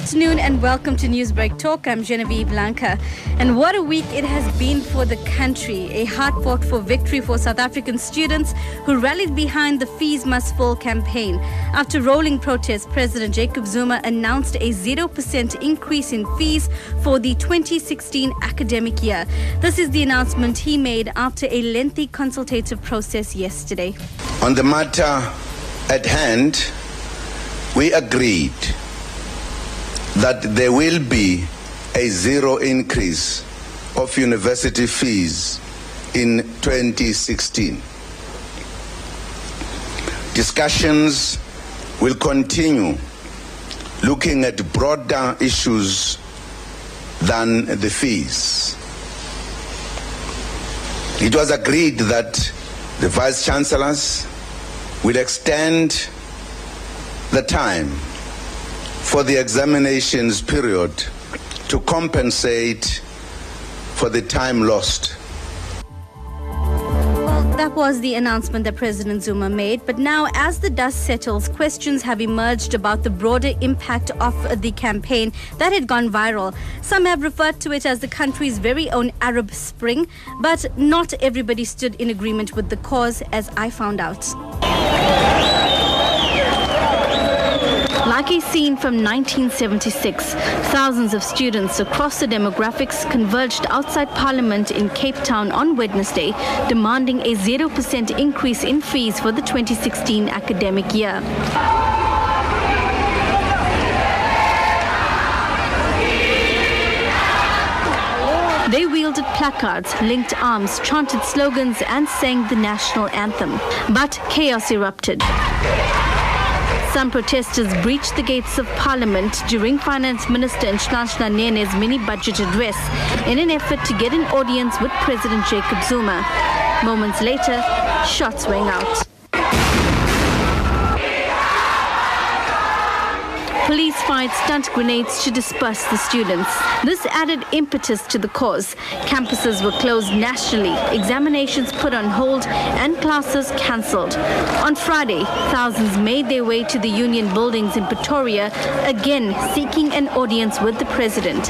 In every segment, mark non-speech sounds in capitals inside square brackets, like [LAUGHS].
Afternoon and welcome to Newsbreak Talk. I'm Genevieve Lanka. And what a week it has been for the country. A hard fought for victory for South African students who rallied behind the Fees Must Fall campaign. After rolling protests, President Jacob Zuma announced a 0% increase in fees for the 2016 academic year. This is the announcement he made after a lengthy consultative process yesterday. On the matter at hand, we agreed that there will be a zero increase of university fees in 2016. Discussions will continue looking at broader issues than the fees. It was agreed that the vice chancellors will extend the time for the examinations period to compensate for the time lost. That was the announcement that President Zuma made. But now, as the dust settles, questions have emerged about the broader impact of the campaign that had gone viral. Some have referred to it as the country's very own Arab Spring, but not everybody stood in agreement with the cause, as I found out. Like a scene from 1976, thousands of students across the demographics converged outside Parliament in Cape Town on Wednesday, demanding a 0% increase in fees for the 2016 academic year. They wielded placards, linked arms, chanted slogans, and sang the national anthem. But chaos erupted. Some protesters breached the gates of Parliament during Finance Minister Nhlanhla Nene's mini-budget address in an effort to get an audience with President Jacob Zuma. Moments later, shots rang out. Fired stun grenades to disperse the students. This added impetus to the cause. Campuses were closed nationally, examinations put on hold, and classes cancelled. On Friday, thousands made their way to the union buildings in Pretoria, again seeking an audience with the president.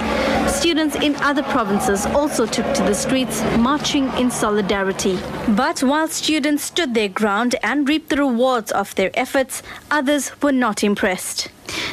Students in other provinces also took to the streets, marching in solidarity. But while students stood their ground and reaped the rewards of their efforts, others were not impressed.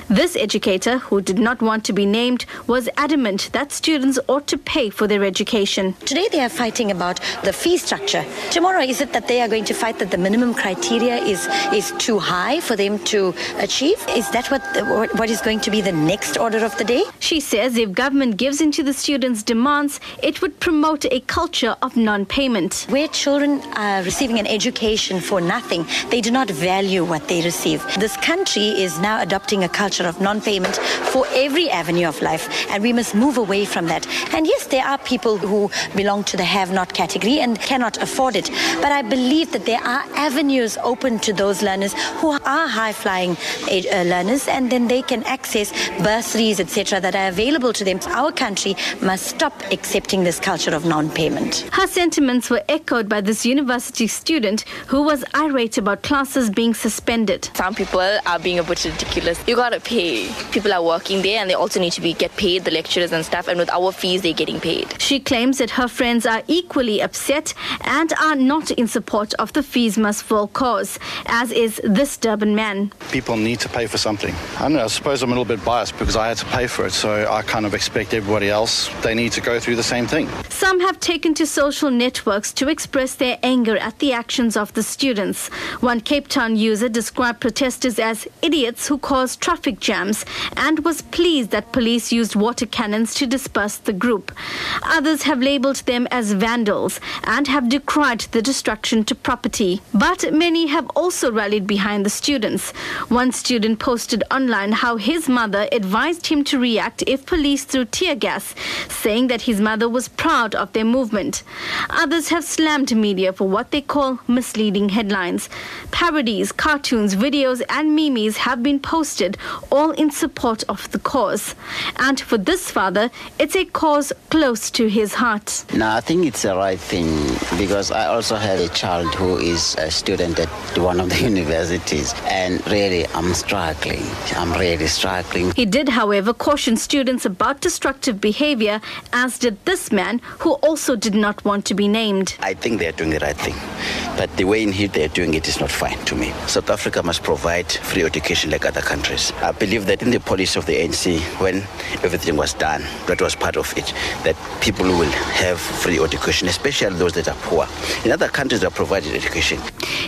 This educator, who did not want to be named, was adamant that students ought to pay for their education. Today they are fighting about the fee structure. Tomorrow is it that they are going to fight that the minimum criteria is is too high for them to achieve? Is that what what, what is going to be the next order of the day? She says if government gives in to the students' demands, it would promote a culture of non-payment. Where children are receiving an education for nothing, they do not value what they receive. This country is now adopting a culture of non-payment for every avenue of life, and we must move away from that. And yes, there are people who belong to the have-not category and cannot afford it, but I believe that there are avenues open to those learners who are high-flying uh, learners, and then they can access bursaries, etc., that are available to them. Our country must stop accepting this culture of non-payment. Her sentiments were echoed by this university student who was irate about classes being suspended. Some people are being a bit ridiculous. You gotta pay. People are working there and they also need to be get paid, the lecturers and stuff, and with our fees they're getting paid. She claims that her friends are equally upset and are not in support of the fees must fall cause, as is this Durban man. People need to pay for something. I don't know, I suppose I'm a little bit biased because I had to pay for it, so I kind of expect everybody else, they need to go through the same thing. Some have taken to social networks to express their anger at the actions of the students. One Cape Town user described protesters as idiots who cause traffic jams and was pleased that police used water cannons to disperse the group. Others have labelled them as vandals and have decried the destruction to property. But many have also rallied behind the students. One student posted online how his mother advised him to react if police threw tear gas, saying that his mother was proud of their movement. Others have slammed media for what they call misleading headlines. Parodies, cartoons, videos, and memes have been posted, all in support of the cause. And for this father, it's a cause close to his heart. No, I think it's the right thing because I also have a child who is a student at one of the [LAUGHS] universities, and really I'm struggling. I'm really struggling. He did, however, caution students about destructive behavior, as did this man, who also did not want to be named. I think they're doing the right thing, but the way in which they're doing it is not fine to me. South Africa must provide free education like other countries. I believe that in the policy of the ANC, when everything was done, that was part of it, that people will have free education, especially those that are poor. In other countries, they are provided education.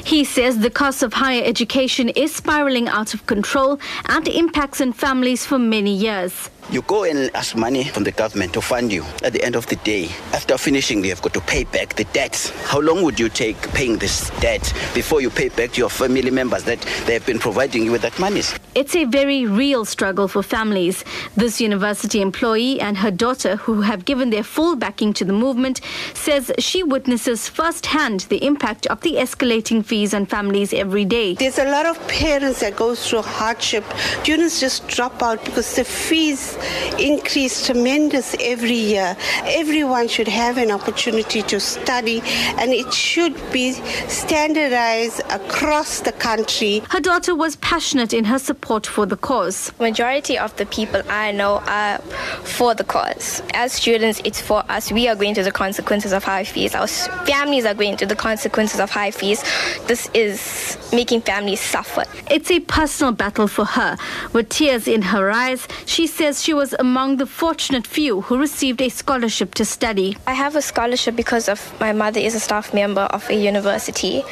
He says the cost of higher education is spiraling out of control and impacts on families for many years. You go and ask money from the government to fund you. At the end of the day, after finishing, you have got to pay back the debts. How long would you take paying this debt before you pay back to your family members that they have been providing you with that money? It's a very real struggle for families. This university employee and her daughter, who have given their full backing to the movement, says she witnesses firsthand the impact of the escalating fees on families every day. There's a lot of parents that go through hardship. Students just drop out because the fees increase tremendous every year. Everyone should have an opportunity to study and it should be standardized across the country. Her daughter was passionate in her support for the cause. Majority of the people I know are for the cause. As students, it's for us. We are going through the consequences of high fees. Our families are going through the consequences of high fees. This is making families suffer. It's a personal battle for her. With tears in her eyes, she says she was among the fortunate few who received a scholarship to study. I have a scholarship because of my mother is a staff member of a university.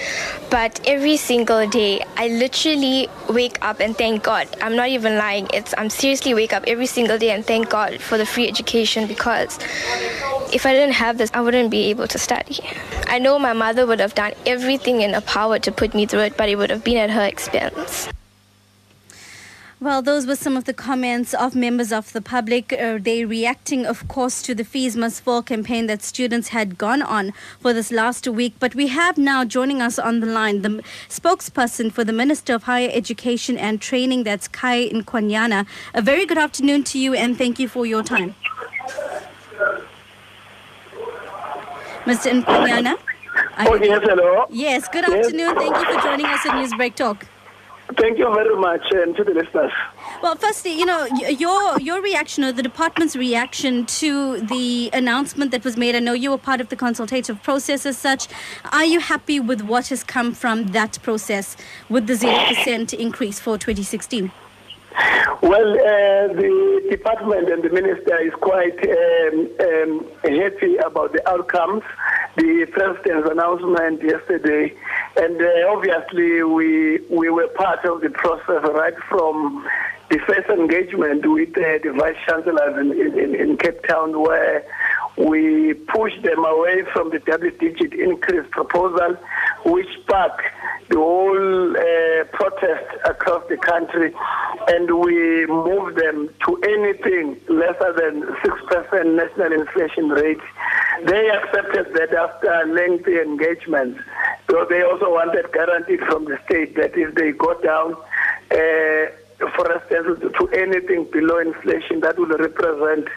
But every single day, I literally wake up and thank God. I'm not even lying. It's I'm seriously wake up every single day and thank God for the free education because if I didn't have this, I wouldn't be able to study. I know my mother would have done everything in her power to put me through it, but it would have been at her expense. Well, those were some of the comments of members of the public. Uh, they reacting, of course, to the Fees Must Fall campaign that students had gone on for this last week. But we have now joining us on the line the spokesperson for the Minister of Higher Education and Training, that's Khaya Nkwanyana. A very good afternoon to you and thank you for your time. Mr. Nkwanyana? Oh, yes, hello. Yes, good Yes. afternoon. Thank you for joining us on Newsbreak Talk. Thank you very much and to the listeners. Well, firstly, you know, your your reaction or the department's reaction to the announcement that was made. I know you were part of the consultative process as such. Are you happy with what has come from that process with the zero percent increase for 2016? Well, uh, the department and the minister is quite um, um, happy about the outcomes. The president's announcement yesterday, and uh, obviously we we were part of the process right from the first engagement with uh, the vice chancellors in, in, in Cape Town, where we pushed them away from the double-digit increase proposal, which sparked the whole uh, protest across the country, and we moved them to anything lesser than 6% national inflation rate. They accepted that after lengthy engagements, so they also wanted guaranteed from the state that if they go down, uh, for instance, to anything below inflation, that will represent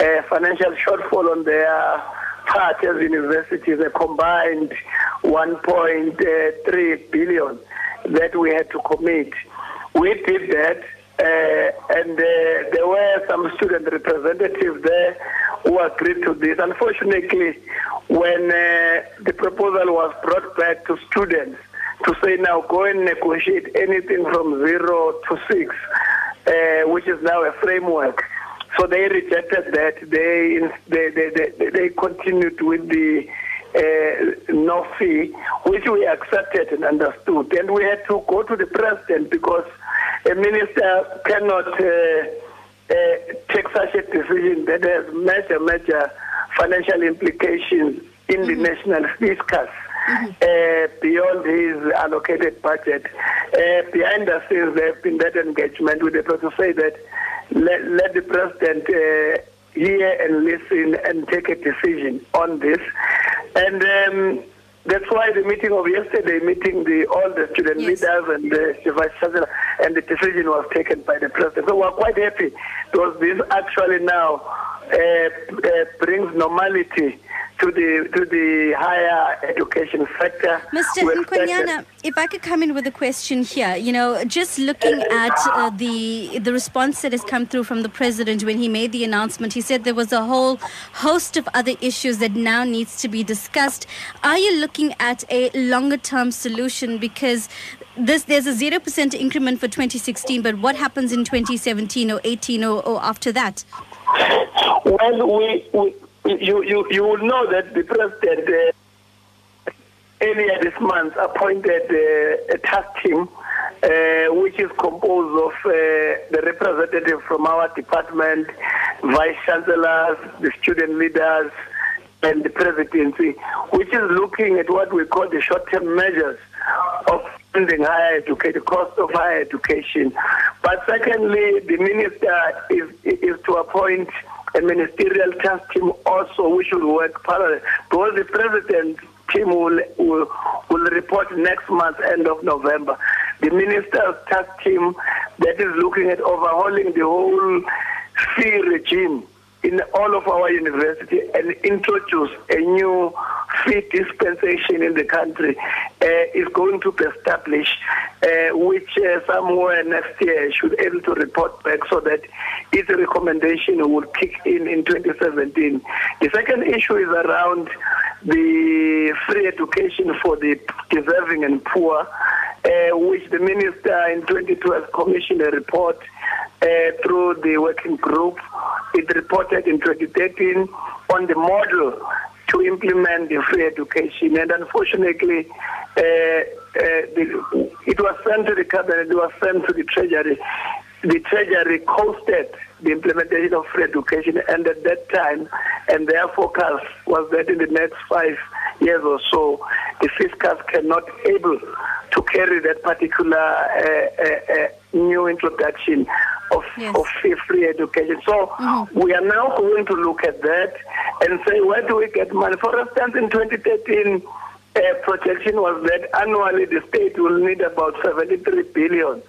a financial shortfall on their part as universities, a combined 1.3 billion that we had to commit. We did that, uh, and uh, there were some student representatives there who agreed to this. Unfortunately, when uh, the proposal was brought back to students to say now go and negotiate anything from zero to six, uh, which is now a framework. So they rejected that. They they they, they, they continued with the uh, no fee, which we accepted and understood. And we had to go to the president because a minister cannot uh, uh, take such a decision that has major, major financial implications in the national fiscus. Uh, beyond his allocated budget. Uh, behind the scenes, there have been that engagement with the president to say that let, let the president uh, hear and listen and take a decision on this. And um, that's why the meeting of yesterday, meeting the all the student Yes. leaders and the, vice chancellor, and the decision was taken by the president. So we're quite happy because this actually now brings normality to the to the higher education sector. Mr. Nkwanyana, if I could come in with a question here, you know, just looking at uh, the the response that has come through from the president when he made the announcement, he said there was a whole host of other issues that now needs to be discussed. Are you looking at a longer term solution because this there's a zero percent increment for 2016, but what happens in 2017 or 18 or, or after that? Well, we, we you, you, you will know that the president uh, earlier this month appointed uh, a task team uh, which is composed of uh, the representative from our department, vice chancellors, the student leaders, and the presidency, which is looking at what we call the short-term measures of funding higher education, cost of higher education. But secondly, the minister is, is to appoint a ministerial task team also which will work parallel because the president team will, will, will report next month, end of November. The minister's task team that is looking at overhauling the whole fee regime in all of our university and introduce a new fee dispensation in the country uh, is going to be established, uh, which uh, somewhere next year should be able to report back so that its recommendation will kick in in 2017. The second issue is around the free education for the deserving and poor, which the minister in 2012 commissioned a report uh, through the working group. It reported in 2013 on the model to implement the free education. And unfortunately, uh, uh, the, it was sent to the cabinet, it was sent to the treasury. The treasury coasted the implementation of free education, and at that time, and their forecast was that in the next five years or so, the fiscus cannot able to carry that particular uh, uh, uh, new introduction of, Yes. of free, free education. So we are now going to look at that and say, where do we get money? For instance, in 2013, uh, projection was that annually the state will need about 73 billion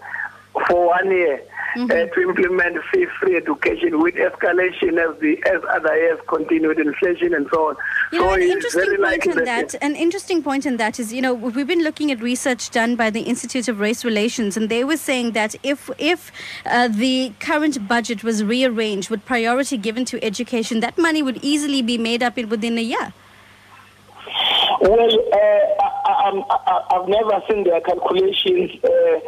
for one year uh, to implement fee free education with escalation as the as other years continued inflation and so on. You know, so an interesting point in that, an interesting point in that is, you know, we've been looking at research done by the Institute of Race Relations, and they were saying that if if uh, the current budget was rearranged with priority given to education, that money would easily be made up in within a year. Well, uh, I, I've never seen their calculations. Uh,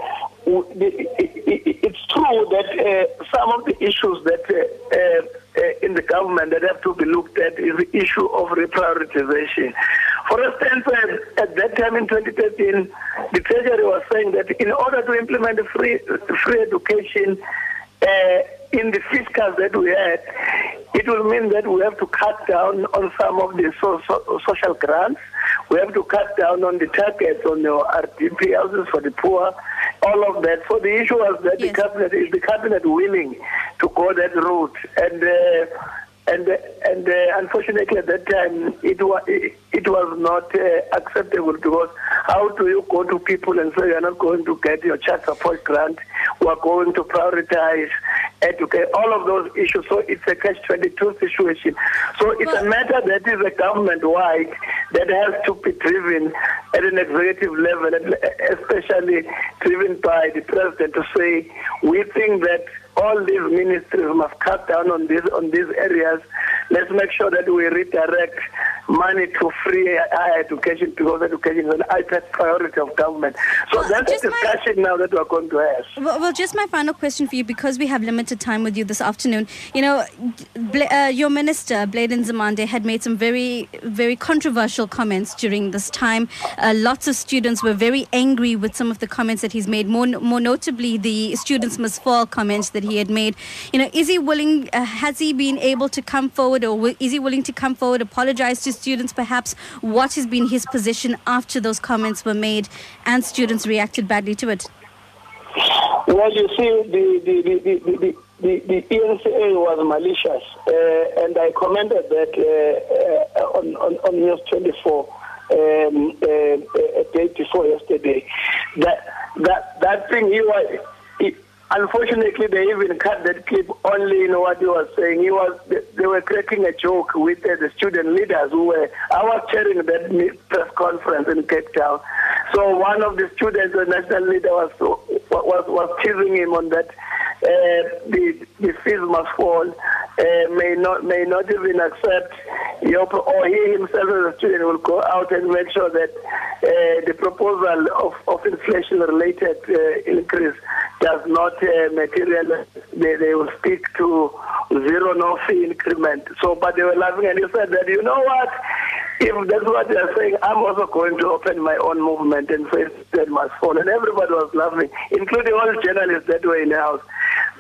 w- it- it- it's true that uh, some of the issues that uh, uh, in the government that have to be looked at is the issue of reprioritization. For instance, uh, at that time in 2013, the Treasury was saying that in order to implement free, free education, uh, in the fiscal that we had, it will mean that we have to cut down on some of the so, so, social grants. We have to cut down on the targets on the RDP houses for the poor, all of that. So the issue was that Yes. the cabinet is the cabinet willing to go that route, and uh, and uh, and uh, unfortunately at that time it was it, was not uh, acceptable because how do you go to people and say you're not going to get your child support grant? We are going to prioritize educate all of those issues. So it's a catch twenty two situation. So it's a matter that is a government wide that has to be driven at an executive level, and especially driven by the president to say we think that all these ministries must cut down on these on these areas. Let's make sure that we redirect money to free higher education because education is an iPad priority of government. So Well, that's the just my- discussion now that we're going to have. Well, well, just my final question for you, because we have limited time with you this afternoon. You know, Bla- uh, your minister, Blade Nzimande, had made some very, very controversial comments during this time. Uh, lots of students were very angry with some of the comments that he's made. More, more notably, the students must fall comments that he had made. You know, is he willing? Uh, has he been able to come forward, or is he willing to come forward, apologize to students, perhaps? What has been his position after those comments were made and students reacted badly to it? Well, you see, the the the the, the, the, ENCA was malicious, uh, and I commented that uh, uh, on, on on News 24 um, uh, a day before yesterday. That that that thing he was. Unfortunately, they even cut that clip only in what he was saying. He was they, they were cracking a joke with uh, the student leaders who were. I was chairing that press conference in Cape Town. So one of the students, the national leader, was was was teasing him on that. Uh, the the fees must fall. Uh, may not may not even accept your or he himself as a student will go out and make sure that uh, the proposal of, of inflation related uh, increase does not uh, materialize. They, they will speak to zero no fee increment. So, but they were laughing and he said that you know what? If that's what they are saying, I'm also going to open my own movement and say that must fall. And everybody was laughing, including all the journalists that were in the house.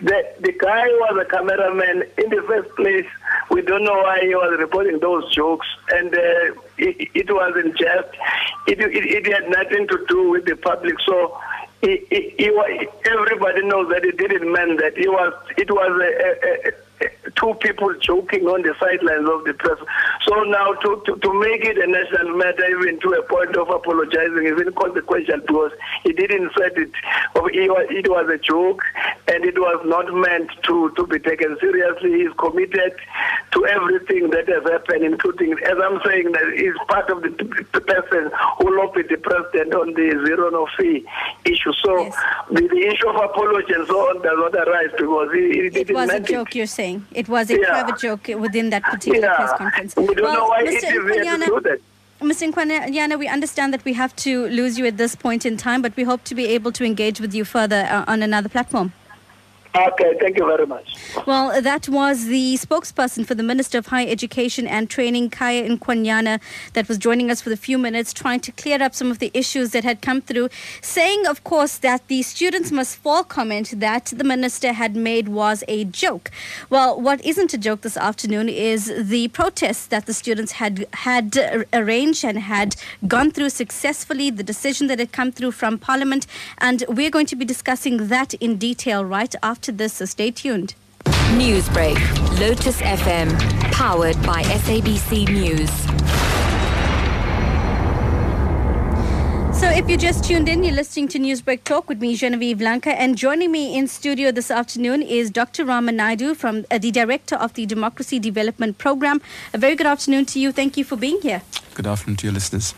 The, the guy was a cameraman in the first place. We don't know why he was reporting those jokes, and uh, it, it wasn't just. It, it, it had nothing to do with the public. So he, he, he, everybody knows that it didn't mean that. He was. It was a, a, two people joking on the sidelines of the press. So now to, to, to make it a national matter, even to a point of apologizing, is inconsequential because he didn't say it. It was, a joke, and it was not meant to, to be taken seriously. He's committed to everything that has happened, including, as I'm saying, that he's part of the, the person who lobbied the president on the zero no fee issue. So the, the issue of apology and so on does not arise because he, he It was a joke, it. you're saying. It was a Yeah. private joke within that particular Yeah. press conference. We don't know why Mr. there to do that. Mr. Nkwanyana, we understand that we have to lose you at this point in time, but we hope to be able to engage with you further uh, on another platform. Okay, thank you very much. Well, that was the spokesperson for the Minister of Higher Education and Training, Khaya Nkwanyana, that was joining us for the few minutes, trying to clear up some of the issues that had come through, saying, of course, that the students must fall comment that the minister had made was a joke. Well, what isn't a joke this afternoon is the protests that the students had had arranged and had gone through successfully, the decision that had come through from Parliament, and we're going to be discussing that in detail right after this, so stay tuned. Newsbreak, Lotus FM, powered by SABC News. So, if you just tuned in, you're listening to Newsbreak Talk with me, Genevieve Lanka, and joining me in studio this afternoon is Dr. Rama Naidoo, from uh, the director of the Democracy Development Program. A very good afternoon to you. Thank you for being here. Good afternoon to your listeners.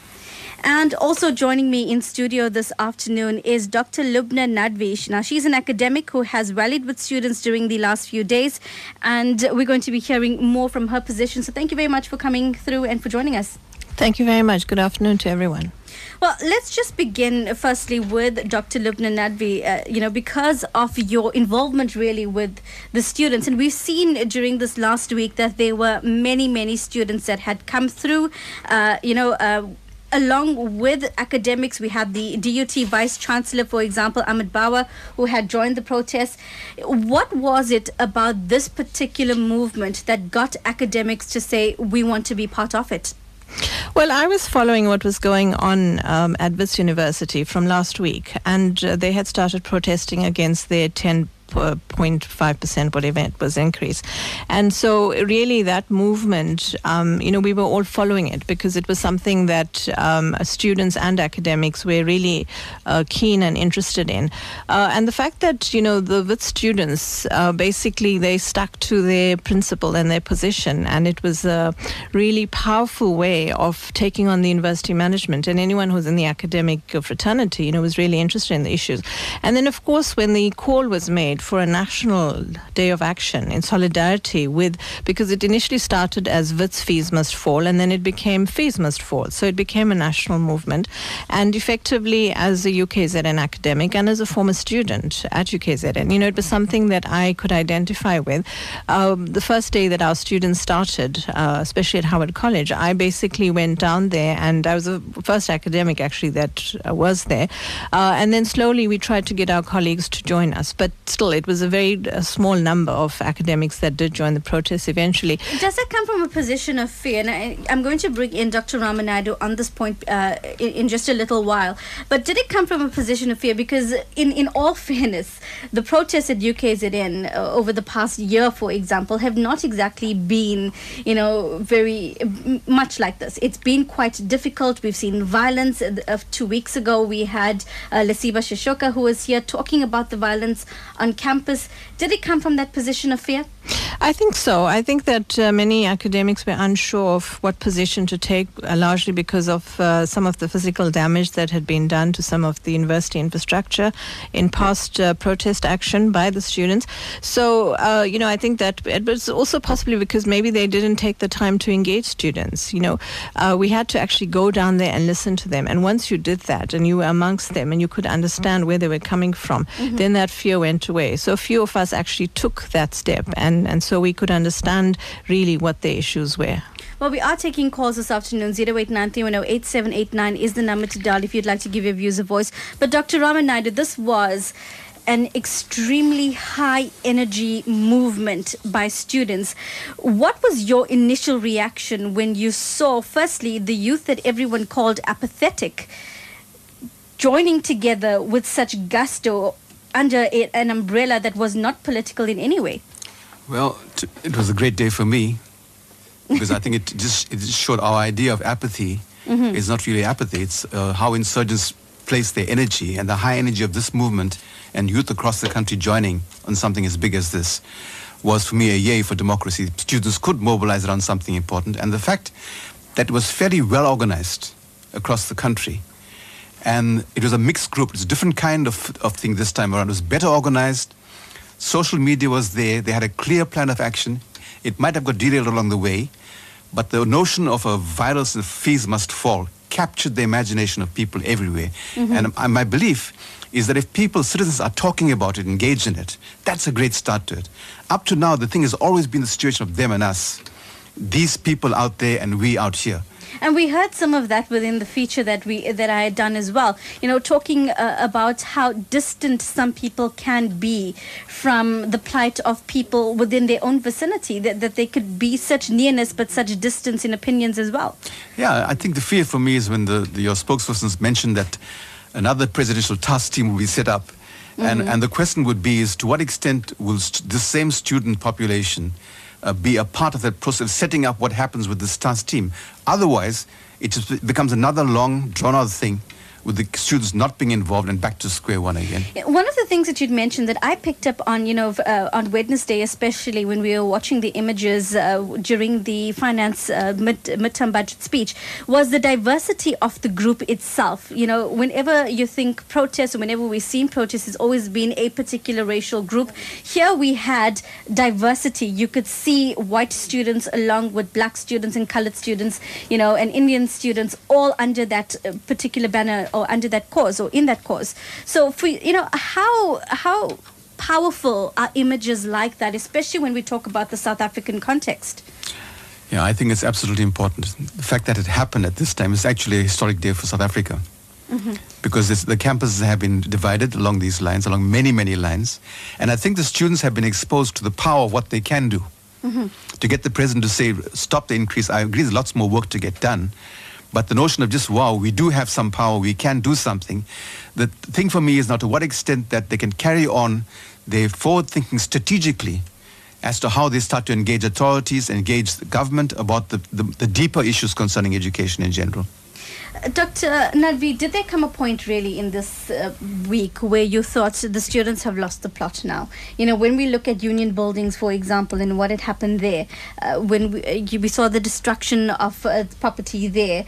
And also joining me in studio this afternoon is Dr. Lubna Nadvi. Now, she's an academic who has rallied with students during the last few days, and we're going to be hearing more from her position. So, thank you very much for coming through and for joining us. Thank you very much. Good afternoon to everyone. Well, let's just begin firstly with Dr. Lubna Nadvi, uh, you know, because of your involvement really with the students. And we've seen during this last week that there were many, many students that had come through, uh, you know, uh, Along with academics, we had the DUT Vice Chancellor, for example, Ahmed Bawa, who had joined the protest. What was it about this particular movement that got academics to say, we want to be part of it? Well, I was following what was going on um, at this University from last week, and uh, they had started protesting against their 10 uh, 0.5% whatever it was increase. And so really that movement um, you know we were all following it because it was something that um, students and academics were really uh, keen and interested in. Uh, and the fact that you know the with students uh, basically they stuck to their principle and their position and it was a really powerful way of taking on the university management. And anyone who's in the academic fraternity you know was really interested in the issues. And then of course when the call was made for a national day of action in solidarity with, because it initially started as Wits fees must fall and then it became fees must fall. So it became a national movement. And effectively, as a UKZN academic and as a former student at UKZN, you know, it was something that I could identify with. Um, the first day that our students started, uh, especially at Howard College, I basically went down there and I was the first academic actually that uh, was there. Uh, and then slowly we tried to get our colleagues to join us. But still, it was a very uh, small number of academics that did join the protests eventually. Does that come from a position of fear? And I, am going to bring in Dr. Rama Naidoo on this point uh, in, in, just a little while. But did it come from a position of fear? Because, in, in all [LAUGHS] fairness, the protests at UKZN uh, over the past year, for example, have not exactly been, you know, very much like this. It's been quite difficult. We've seen violence. Uh, two weeks ago, we had uh, Lesiba Seshoka, who was here talking about the violence on campus. Did it come from that position of fear? I think so. I think that uh, many academics were unsure of what position to take, uh, largely because of uh, some of the physical damage that had been done to some of the university infrastructure in past uh, protest action by the students. So, uh, you know, I think that it was also possibly because maybe they didn't take the time to engage students. You know, uh, we had to actually go down there and listen to them. And once you did that and you were amongst them and you could understand where they were coming from, mm-hmm. then that fear went away. So, a few of us actually took that step and, and so we could understand really what the issues were. Well, we are taking calls this afternoon. 0893108789 is the number to dial if you'd like to give your views a voice. But Dr. Rama Naidoo, this was an extremely high energy movement by students. What was your initial reaction when you saw, firstly, the youth that everyone called apathetic joining together with such gusto under an umbrella that was not political in any way? Well, t- it was a great day for me because I think it just it just showed our idea of apathy mm-hmm. is not really apathy. It's uh, how insurgents place their energy and the high energy of this movement and youth across the country joining on something as big as this was for me a yay for democracy. Students could mobilize around something important, and the fact that it was fairly well organized across the country. And it was a mixed group. It's a different kind of, of thing this time around. It was better organized Social media was there. They had a clear plan of action. It might have got derailed along the way, but the notion of a virus and fees must fall captured the imagination of people everywhere. Mm-hmm. And uh, my belief is that if people, citizens, are talking about it, engaged in it, that's a great start to it. Up to now, the thing has always been the situation of them and us. These people out there and we out here. And we heard some of that within the feature that we that I had done as well. You know, talking uh, about how distant some people can be from the plight of people within their own vicinity. That that they could be such nearness but such distance in opinions as well. Yeah, I think the fear for me is when the, the your spokespersons mentioned that another presidential task team will be set up. Mm-hmm. And, and the question would be is to what extent will st- the same student population uh, be a part of that process, setting up what happens with the stars team. Otherwise, it just becomes another long, drawn-out thing with the students not being involved and back to square one again. One of the things that you'd mentioned that I picked up on, you know, uh, on Wednesday, especially when we were watching the images uh, during the finance uh, mid midterm budget speech, was the diversity of the group itself. You know, whenever you think protests, whenever we've seen protests, it's always been a particular racial group. Here we had diversity. You could see white students along with black students and colored students, you know, and Indian students all under that uh, particular banner or under that cause or in that cause. So for you know how how powerful are images like that, especially when we talk about the South African context? Yeah, I think it's absolutely important. The fact that it happened at this time is actually a historic day for South Africa. Mm-hmm. Because this, the campuses have been divided along these lines, along many, many lines. And I think the students have been exposed to the power of what they can do. Mm-hmm. To get the president to say, stop the increase, I agree there's lots more work to get done. But the notion of just, wow, we do have some power, we can do something. The thing for me is now to what extent that they can carry on their forward thinking strategically as to how they start to engage authorities, engage the government about the, the, the deeper issues concerning education in general. Dr. Nadvi, did there come a point really in this uh, week where you thought the students have lost the plot now? You know, when we look at union buildings, for example, and what had happened there, uh, when we, uh, we saw the destruction of uh, property there,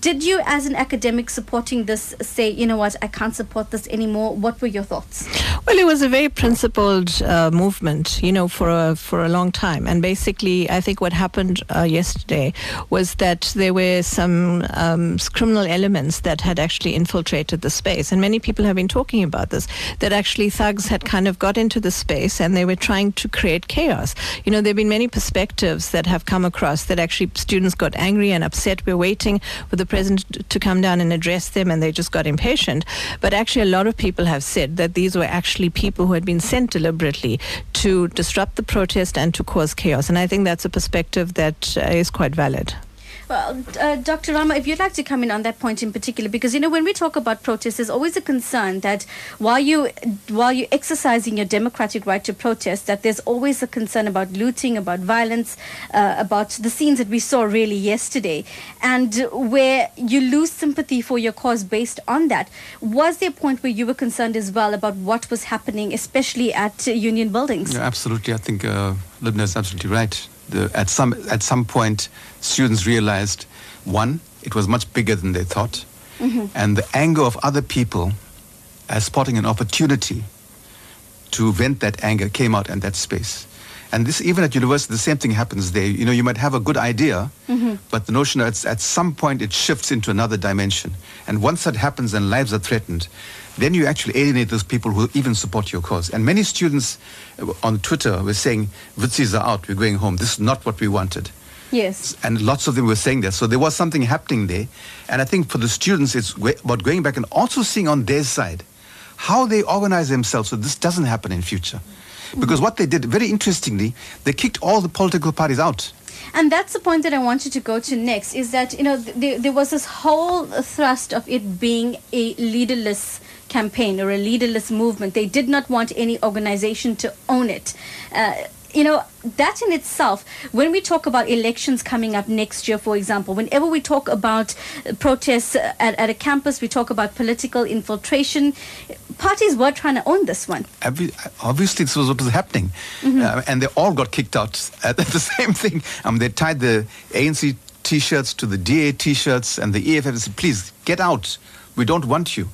did you, as an academic supporting this, say, you know what, I can't support this anymore? What were your thoughts? Well, it was a very principled uh, movement, you know, for a for a long time. And basically, I think what happened uh, yesterday was that there were some um, criminal elements that had actually infiltrated the space, and many people have been talking about this. That actually thugs had kind of got into the space and they were trying to create chaos. You know, there have been many perspectives that have come across that actually students got angry and upset. We're waiting for the president to come down and address them, and they just got impatient. But actually, a lot of people have said that these were actually people who had been sent deliberately to disrupt the protest and to cause chaos. And I think that's a perspective that uh, is quite valid. Well, uh, Dr. Rama, if you'd like to come in on that point in particular, because you know when we talk about protests, there's always a concern that while you while you're exercising your democratic right to protest, that there's always a concern about looting, about violence, uh, about the scenes that we saw really yesterday, and where you lose sympathy for your cause based on that. Was there a point where you were concerned as well about what was happening, especially at uh, union buildings? Yeah, absolutely. I think uh, Lubna is absolutely right the, at some at some point, students realized one, it was much bigger than they thought, mm-hmm. and the anger of other people, as spotting an opportunity to vent that anger, came out in that space. And this, even at university, the same thing happens there. You know, you might have a good idea, mm-hmm. but the notion that at some point it shifts into another dimension. And once that happens and lives are threatened, then you actually alienate those people who even support your cause. And many students uh, on Twitter were saying, Witsies are out, we're going home. This is not what we wanted. Yes. And lots of them were saying that. So there was something happening there. And I think for the students, it's about going back and also seeing on their side how they organize themselves so this doesn't happen in future. Because mm-hmm. what they did, very interestingly, they kicked all the political parties out. And that's the point that I wanted to go to next is that, you know, th- there was this whole thrust of it being a leaderless campaign or a leaderless movement. They did not want any organization to own it. Uh, you know, that in itself, when we talk about elections coming up next year, for example, whenever we talk about protests at, at a campus, we talk about political infiltration, parties were trying to own this one. Obviously, this was what was happening. Mm-hmm. Uh, and they all got kicked out at [LAUGHS] the same thing. Um, they tied the ANC T-shirts to the DA T-shirts and the EFF said, please, get out. We don't want you.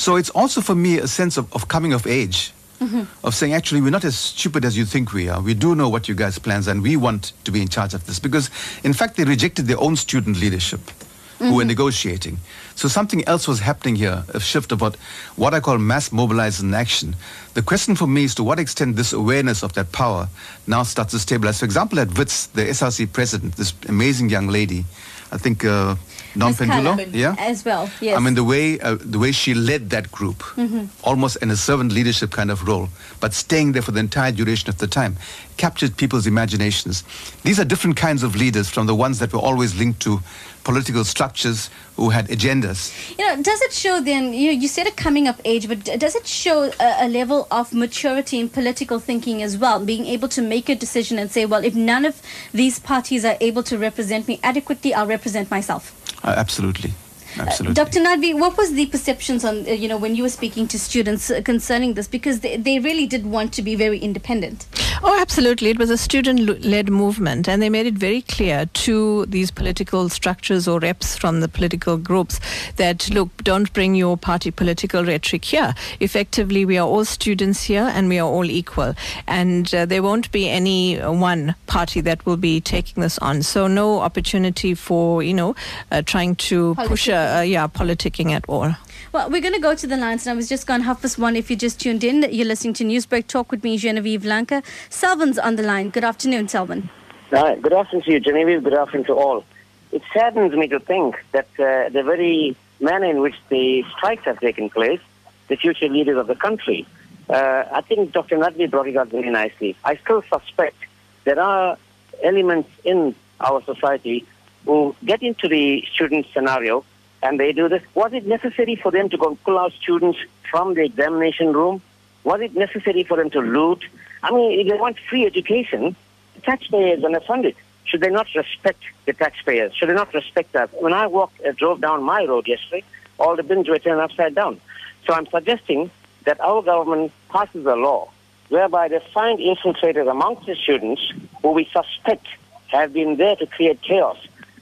So it's also for me a sense of, of coming of age. Mm-hmm. Of saying, actually, we're not as stupid as you think we are. We do know what you guys' plans, and we want to be in charge of this. Because, in fact, they rejected their own student leadership mm-hmm. who were mm-hmm. negotiating. So something else was happening here, a shift about what I call mass mobilizing action. The question for me is to what extent this awareness of that power now starts to stabilize. For example, at WITS, the SRC president, this amazing young lady, I think uh, Nompendulo, yeah, as well. Yes. I mean the way uh, the way she led that group, mm-hmm. almost in a servant leadership kind of role, but staying there for the entire duration of the time, captured people's imaginations. These are different kinds of leaders from the ones that were always linked to political structures who had agendas. You know, does it show then? You know, you said a coming of age, but does it show a, a level of maturity in political thinking as well, being able to make a decision and say, well, if none of these parties are able to represent me adequately, I'll represent myself. Uh, absolutely. Absolutely. Uh, Dr. Nadvi, what was the perceptions on, uh, you know, when you were speaking to students uh, concerning this? Because they, they really did want to be very independent. Oh, absolutely. It was a student led movement, and they made it very clear to these political structures or reps from the political groups that, look, don't bring your party political rhetoric here. Effectively, we are all students here and we are all equal. And uh, there won't be any one party that will be taking this on. So, no opportunity for, you know, uh, trying to push a uh, yeah, politicking at all. Well, we're going to go to the lines and I was just gone half past one. If you just tuned in, you're listening to Newsbreak Talk with me, Genevieve Lanka. Selvin's on the line. Good afternoon, Selvin. Hi. Good afternoon to you, Genevieve. Good afternoon to all. It saddens me to think that uh, the very manner in which the strikes have taken place, the future leaders of the country, uh, I think Dr. Nadvi brought it out very nicely. I still suspect there are elements in our society who get into the student scenario and they do this. Was it necessary for them to go pull out students from the examination room? Was it necessary for them to loot? I mean, if they want free education, the taxpayer is going to fund it. should they not respect the taxpayers? Should they not respect that? When I walked, uh, drove down my road yesterday, all the bins were turned upside down. So I'm suggesting that our government passes a law whereby they find infiltrators amongst the students who we suspect have been there to create chaos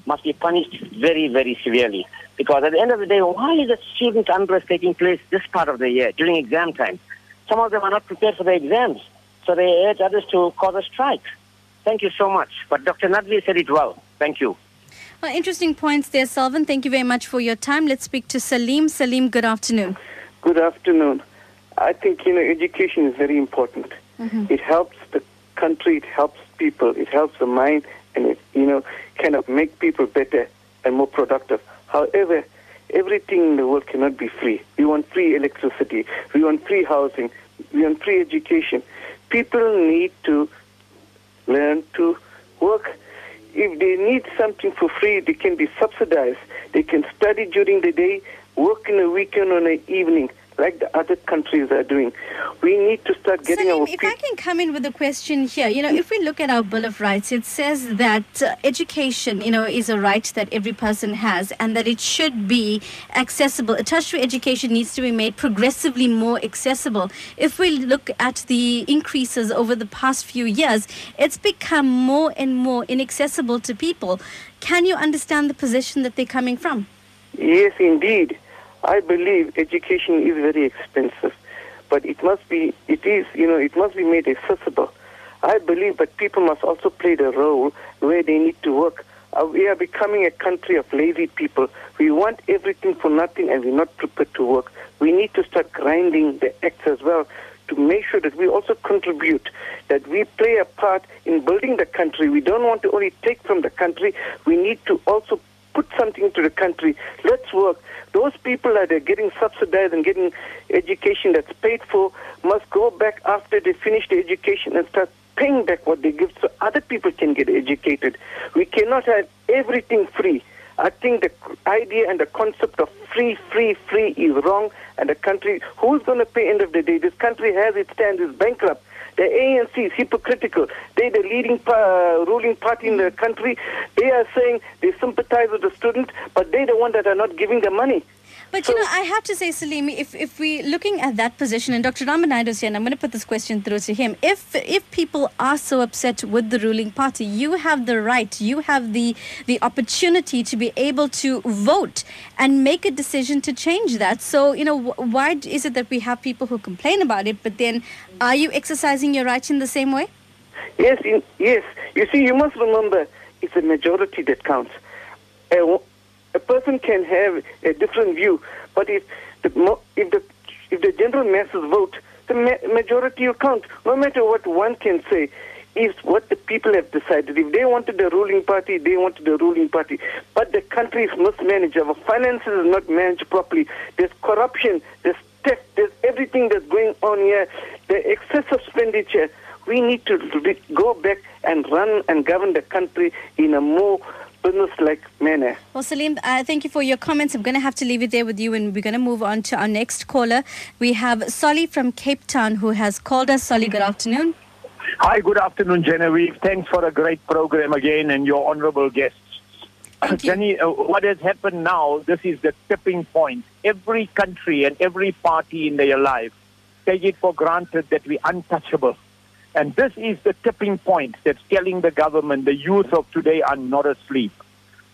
must be punished very, very severely. Because at the end of the day, why is the student unrest taking place this part of the year during exam time? Some of them are not prepared for the exams, so they urge others to cause a strike. Thank you so much. But Dr. Nadvi said it well. Thank you. Well, interesting points there, Selvan. Thank you very much for your time. Let's speak to Salim. Salim, good afternoon. Good afternoon. I think you know education is very important. Mm-hmm. It helps the country. It helps people. It helps the mind, and it you know kind of make people better and more productive. However, everything in the world cannot be free. We want free electricity. We want free housing. We want free education. People need to learn to work. If they need something for free, they can be subsidized. They can study during the day, work in the weekend or in the evening, like the other countries are doing. We need to start getting Salim, our if I can come in with a question here, you know, if we look at our Bill of Rights, it says that uh, education, you know, is a right that every person has and that it should be accessible. A tertiary education needs to be made progressively more accessible. If we look at the increases over the past few years, it's become more and more inaccessible to people. Can you understand the position that they're coming from? Yes, indeed. I believe education is very expensive, but it must be, it is, you know, it must be made accessible. I believe that people must also play the role where they need to work. Uh, we are becoming a country of lazy people. We want everything for nothing and we're not prepared to work. We need to start grinding the axe as well to make sure that we also contribute, that we play a part in building the country. We don't want to only take from the country, we need to also put something to the country. Let's work. Those people that are getting subsidized and getting education that's paid for must go back after they finish the education and start paying back what they give so other people can get educated. We cannot have everything free. I think the idea and the concept of free, free, free is wrong. And the country, who's going to pay end of the day? This country has its stand is bankrupt. The ANC is hypocritical. They're the leading uh, ruling party in the country. They are saying they sympathize with the students, but they're the one that are not giving the money. But you know, I have to say, Salimi, if if we're looking at that position, and Dr. Rama Naidoo is here, and I'm going to put this question through to him. If if people are so upset with the ruling party, you have the right, you have the the opportunity to be able to vote and make a decision to change that. So you know, wh- why is it that we have people who complain about it, but then are you exercising your rights in the same way? Yes, in, yes. You see, you must remember it's a majority that counts. A, a person can have a different view, but if the if the if the general masses vote, the ma- majority will count. No matter what one can say, is what the people have decided. If they wanted the ruling party, they wanted the ruling party. But the country is mismanaged. Our finances is not managed properly. There's corruption. There's theft. There's everything that's going on here. The excessive expenditure. We need to re- go back and run and govern the country in a more business-like manner. Well, Salim, uh, thank you for your comments. I'm going to have to leave it there with you, and we're going to move on to our next caller. We have Solly from Cape Town who has called us. Solly, good afternoon. Hi, good afternoon, Genevieve. Thanks for a great program again and your honorable guests. Jenny, uh, what has happened now, this is the tipping point. Every country and every party in their life take it for granted that we're untouchable. And this is the tipping point that's telling the government the youth of today are not asleep.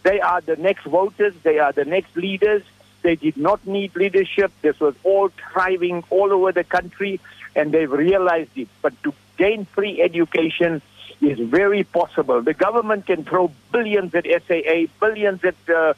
They are the next voters, they are the next leaders. They did not need leadership. This was all thriving all over the country, and they've realized it. But to gain free education is very possible. The government can throw billions at SAA, billions at uh,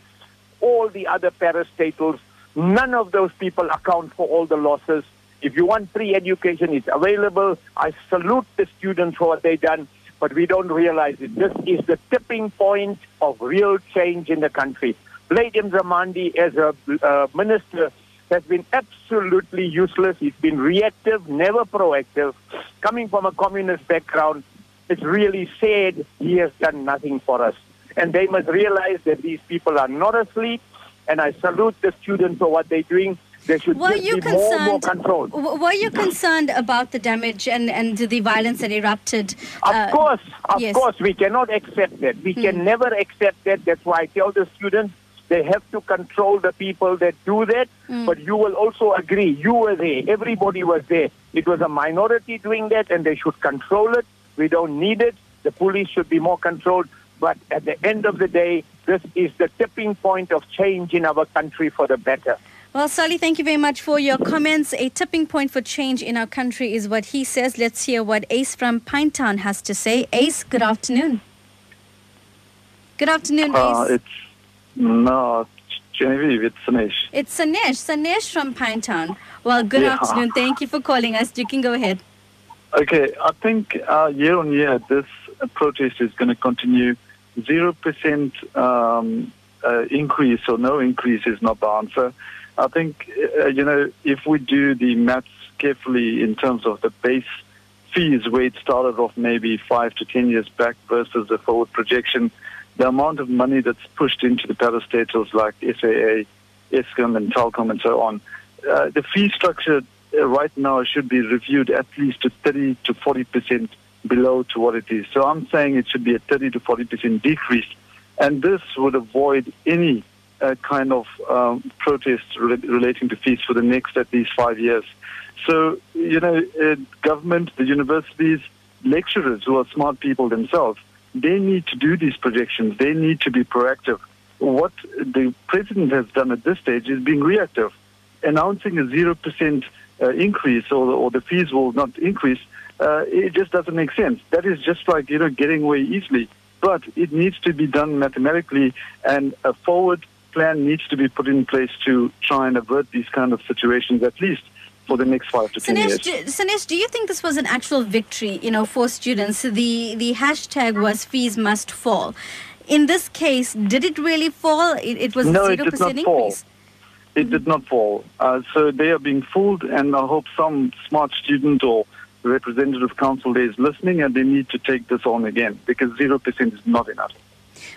all the other parastatals. None of those people account for all the losses. If you want free education, it's available. I salute the students for what they've done, but we don't realize it. This is the tipping point of real change in the country. Blade Nzimande, as a uh, minister, has been absolutely useless. He's been reactive, never proactive. Coming from a communist background, it's really sad he has done nothing for us. And they must realize that these people are not asleep. And I salute the students for what they're doing. There should Were you be more, more concerned? control. Were you concerned about the damage and, and the violence that erupted? Of uh, course, of yes. course, we cannot accept that. We can never accept that. That's why I tell the students they have to control the people that do that. Mm. But you will also agree, you were there, everybody was there. It was a minority doing that, and they should control it. We don't need it. The police should be more controlled. But at the end of the day, this is the tipping point of change in our country for the better. Well, Sally, thank you very much for your comments. A tipping point for change in our country is what he says. Let's hear what Ace from Pinetown has to say. Ace, good afternoon. Good afternoon, Uh, Ace. it's no Genevieve, it's Sanesh. It's Sanesh. Sanesh from Pinetown. Well, good Yeah. afternoon. Thank you for calling us. You can go ahead. Okay, I think uh, year on year this protest is going to continue. Zero percent um, uh, increase or no increase is not the answer. I think uh, you know if we do the maths carefully in terms of the base fees where it started off maybe five to ten years back versus the forward projection, the amount of money that's pushed into the parastatals like SAA, Eskom, and Telkom, and so on, uh, the fee structure uh, right now should be reviewed at least to 30 to 40 percent below to what it is. So I'm saying it should be a 30 to 40 percent decrease, and this would avoid any kind of um, protest re- relating to fees for the next at least five years. So you know, uh, government, the universities, lecturers who are smart people themselves, they need to do these projections. They need to be proactive. What the president has done at this stage is being reactive announcing a zero percent uh, increase or, or the fees will not increase, uh, it just doesn't make sense. That is just like you know getting away easily. But it needs to be done mathematically, and a forward plan needs to be put in place to try and avert these kind of situations at least for the next five to ten Sanesh, years. do, Sanesh, do you think this was an actual victory, you know, for students? The the hashtag was fees must fall. In this case, did it really fall? It, it was no, a it zero did not percent fall. increase. It did not fall. Uh, so they are being fooled, and I hope some smart student or representative council there is listening, and they need to take this on again because zero percent is not enough.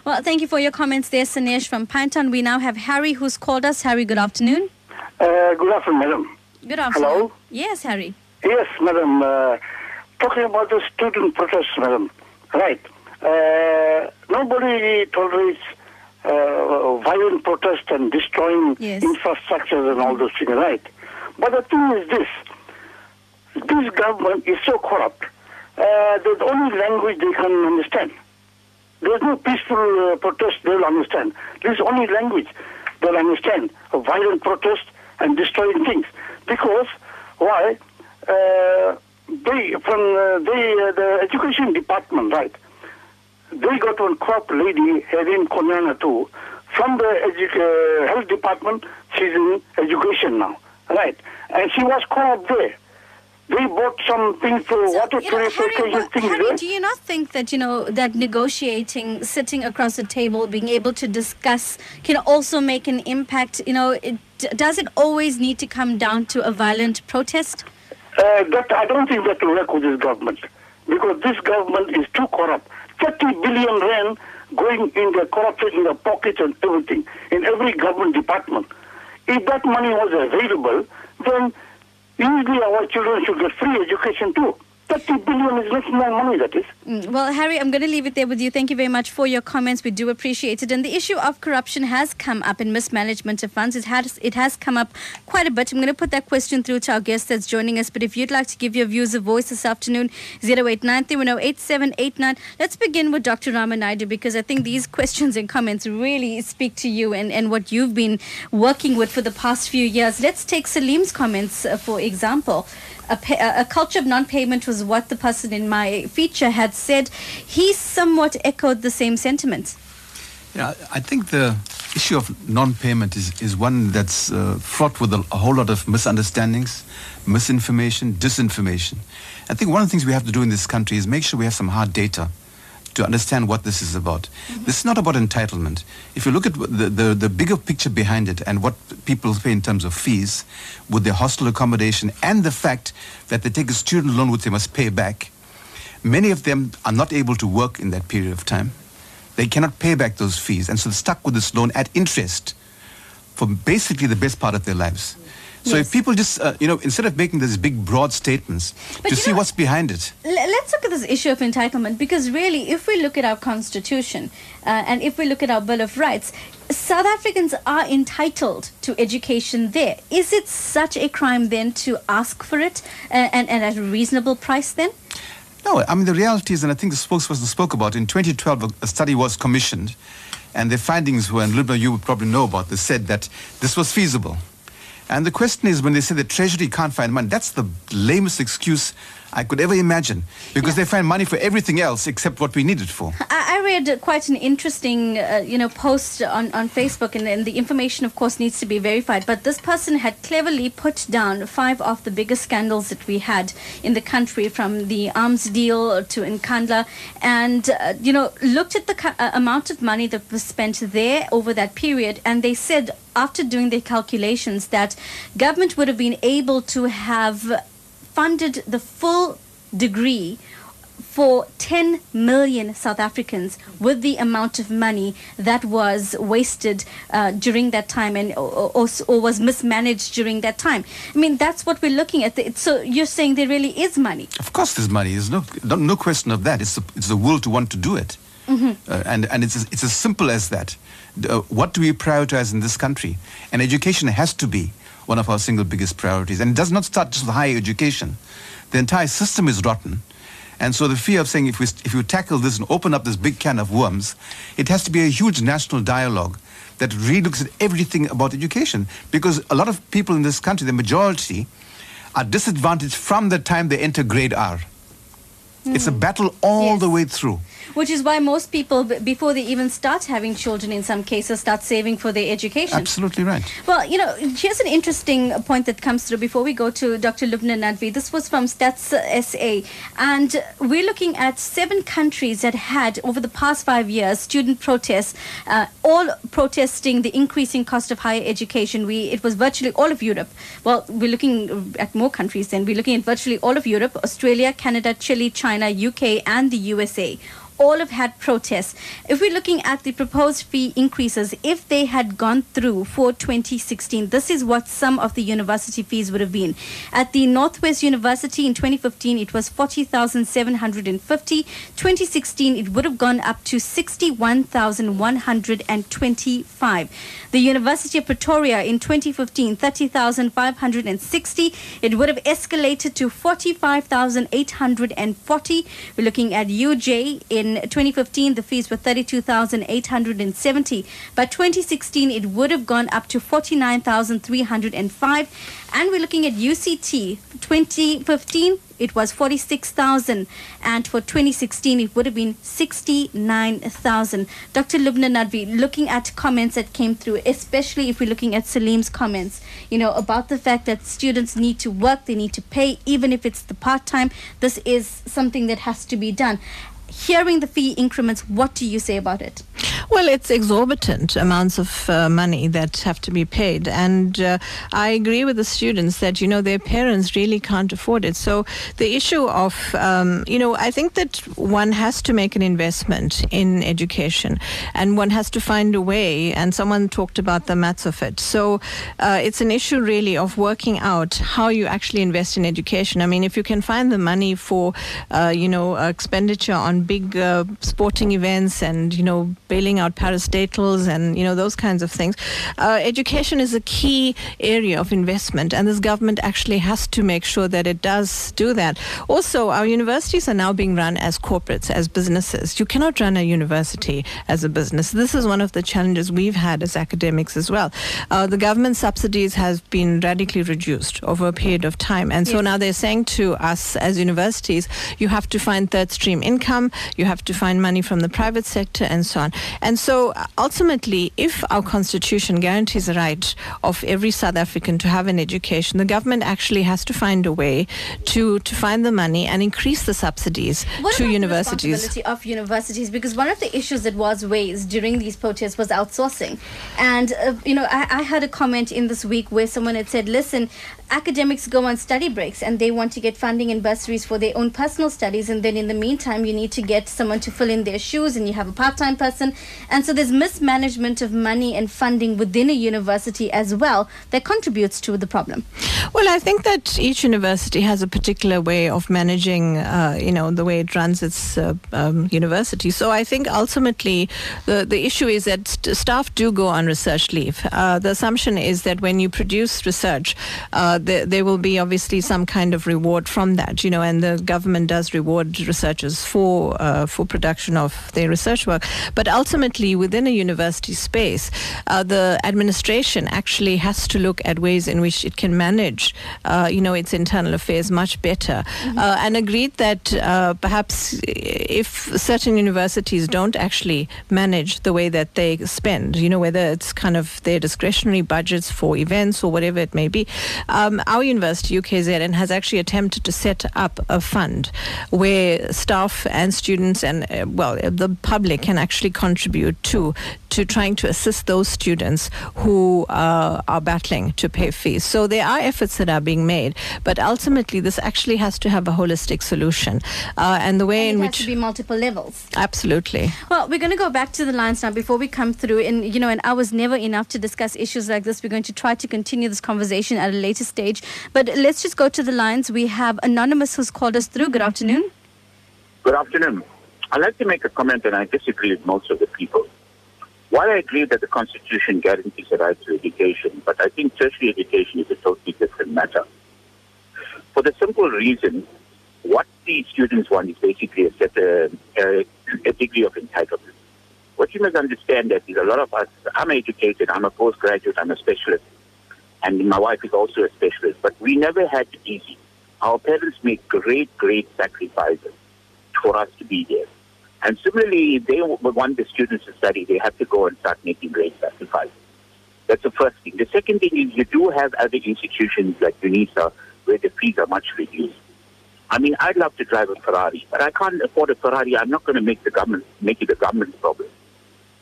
Well, thank you for your comments there, Sanesh from Pinetown. We now have Harry who's called us. Harry, good afternoon. Uh, good afternoon, madam. Good afternoon. Hello? Yes, Harry. Yes, madam. Uh, talking about the student protests, madam. Right. Uh, nobody tolerates uh, violent protest and destroying infrastructures and all those things, right? But the thing is this. This government is so corrupt. Uh, the only language they can understand. There's no peaceful uh, protest they'll understand. There's only language they'll understand. A violent protest and destroying things. Because, why? Uh, they, from uh, they, uh, the education department, right? They got one corrupt lady, name Konyana too. From the edu- uh, health department, she's in education now, right? And she was corrupt there. They bought some things for water You know, Harry, purification what- things Harry, do you not think that you know that negotiating, sitting across a table, being able to discuss, can also make an impact? You know, it, does it always need to come down to a violent protest? Uh, that I don't think that will work with this government because this government is too corrupt. 30 billion rand going in the corruption in the pockets and everything in every government department. If that money was available, then usually our children should get free education too. 30 billion is not small money, that is. Mm, Well, Harry, I'm going to leave it there with you. Thank you very much for your comments. We do appreciate it. And the issue of corruption has come up in mismanagement of funds. It has, it has come up quite a bit. I'm going to put that question through to our guest that's joining us. But if you'd like to give your views a voice this afternoon, 0893108789. Let's begin with Dr. Rama Naidoo because I think these questions and comments really speak to you and, and what you've been working with for the past few years. Let's take Salim's comments, uh, for example. A, a culture of non-payment was what the person in my feature had said. He somewhat echoed the same sentiments. Yeah, I think the issue of non-payment is, is one that's uh, fraught with a, a whole lot of misunderstandings, misinformation, disinformation. I think one of the things we have to do in this country is make sure we have some hard data to understand what this is about. Mm-hmm. This is not about entitlement. If you look at the, the, the bigger picture behind it and what people pay in terms of fees with their hostel accommodation and the fact that they take a student loan which they must pay back, many of them are not able to work in that period of time. They cannot pay back those fees and so they're stuck with this loan at interest for basically the best part of their lives. So Yes. if people just, uh, you know, instead of making these big, broad statements, But to see know- what's behind it. L- let's look at this issue of entitlement because really if we look at our constitution uh, and if we look at our bill of rights south africans are entitled to education there is it such a crime then to ask for it uh, and, and at a reasonable price then No, I mean, the reality is, and I think the spokesperson spoke about, in 2012, a- a study was commissioned, and the findings were, and Lubna, you would probably know about this, said that this was feasible. And the question is, when they say the Treasury can't find money, that's the lamest excuse I could ever imagine, because they find money for everything else except what we need it for. I, I read quite an interesting, uh, you know, post on, on Facebook, and, and the information, of course, needs to be verified. But this person had cleverly put down five of the biggest scandals that we had in the country, from the arms deal to Nkandla, and uh, you know, looked at the ca- uh, amount of money that was spent there over that period, and they said after doing their calculations that government would have been able to have funded the full degree for 10 million South Africans with the amount of money that was wasted uh, during that time and or, or, or was mismanaged during that time. I mean, that's what we're looking at. So you're saying there really is money. Of course, there's money. There's no, no, question of that. It's the, it's the will to want to do it. Mhm. Uh, and and it's, as- it's as simple as that. Uh, what do we prioritize in this country? And education has to be one of our single biggest priorities. And it does not start just with higher education. The entire system is rotten. And so the fear of saying if we, if you tackle this and open up this big can of worms, it has to be a huge national dialogue that really looks at everything about education. Because a lot of people in this country, the majority, are disadvantaged from the time they enter grade R. It's a hmm. battle all the way through. Which is why most people, before they even start having children, in some cases, start saving for their education. Absolutely right. Well, you know, here's an interesting point that comes through before we go to Dr. Lubna Nadvi. This was from Stats SA, and we're looking at seven countries that had, over the past five years, student protests, uh, all protesting the increasing cost of higher education. We It was virtually all of Europe. Well, we're looking at more countries then. We're looking at virtually all of Europe, Australia, Canada, Chile, China, UK, and the USA all have had protests. If we're looking at the proposed fee increases, if they had gone through for 2016, this is what some of the university fees would have been. At the Northwest University in 2015, it was 40,750. 2016, it would have gone up to 61,125. The University of Pretoria in 2015, 30,560. It would have escalated to 45,840. We're looking at UJ in 2015, the fees were 32,870. By 2016, it would have gone up to 49,305. And we're looking at UCT 2015, it was 46,000. And for 2016, it would have been 69,000. Dr. Lubna Nadvi, looking at comments that came through, especially if we're looking at Salim's comments, you know, about the fact that students need to work, they need to pay, even if it's the part time. This is something that has to be done. Hearing the fee increments, what do you say about it? Well, it's exorbitant amounts of uh, money that have to be paid. And uh, I agree with the students that, you know, their parents really can't afford it. So the issue of, um, you know, I think that one has to make an investment in education and one has to find a way. And someone talked about the maths of it. So uh, it's an issue really of working out how you actually invest in education. I mean, if you can find the money for, uh, you know, expenditure on big uh, sporting events and, you know, bailing out parastatals and you know those kinds of things. Uh, education is a key area of investment, and this government actually has to make sure that it does do that. Also, our universities are now being run as corporates, as businesses. You cannot run a university as a business. This is one of the challenges we've had as academics as well. Uh, the government subsidies has been radically reduced over a period of time, and so Yes. now they're saying to us as universities, you have to find third stream income, you have to find money from the private sector, and so on. And so uh, ultimately, if our constitution guarantees the right of every South African to have an education, the government actually has to find a way to, to find the money and increase the subsidies What to about universities. the responsibility of universities? Because one of the issues that was raised during these protests was outsourcing. And, uh, you know, I, I had a comment in this week where someone had said, listen, academics go on study breaks and they want to get funding and bursaries for their own personal studies. And then in the meantime, you need to to get someone to fill in their shoes and you have a part-time person. And so there's mismanagement of money and funding within a university as well that contributes to the problem. Well, I think that each university has a particular way of managing, uh, you know, the way it runs its uh, um, university. So I think ultimately the, the issue is that st- staff do go on research leave. Uh, the assumption is that when you produce research, uh, there, there will be obviously some kind of reward from that, you know, and the government does reward researchers for uh, for production of their research work. But ultimately, within a university space, uh, the administration actually has to look at ways in which it can manage, uh, you know, its internal affairs much better, uh, and agreed that uh, perhaps if certain universities don't actually manage the way that they spend, you know, whether it's kind of their discretionary budgets for events or whatever it may be, um, our university, UKZN, has actually attempted to set up a fund where staff and students and, uh, well, the public can actually contribute to to trying to assist those students who uh, are battling to pay fees. So there are efforts that are being made, but ultimately this actually has to have a holistic solution. Uh, and the way And in it which has to be multiple levels. absolutely. Well, we're going to go back to the lines now before we come through. And, you know, an hour's never enough to discuss issues like this. We're going to try to continue this conversation at a later stage. But let's just go to the lines. We have Anonymous who's called us through. Good afternoon. Good afternoon. I'd like to make a comment, and I disagree with most of the people. While I agree that the Constitution guarantees the right to education, but I think tertiary education is a totally different matter. For the simple reason, what the students want is basically a, set, a, a, a degree of entitlement. What you must understand that is a lot of us, I'm educated, I'm a postgraduate, I'm a specialist, and my wife is also a specialist, but we never had it easy. Our parents made great, great sacrifices for us to be there. And similarly, if they want the students to study, they have to go and start making great sacrifices. That's the first thing. The second thing is you do have other institutions like UNISA where the fees are much reduced. I mean, I'd love to drive a Ferrari, but I can't afford a Ferrari. I'm not going to make the government make it the government's problem.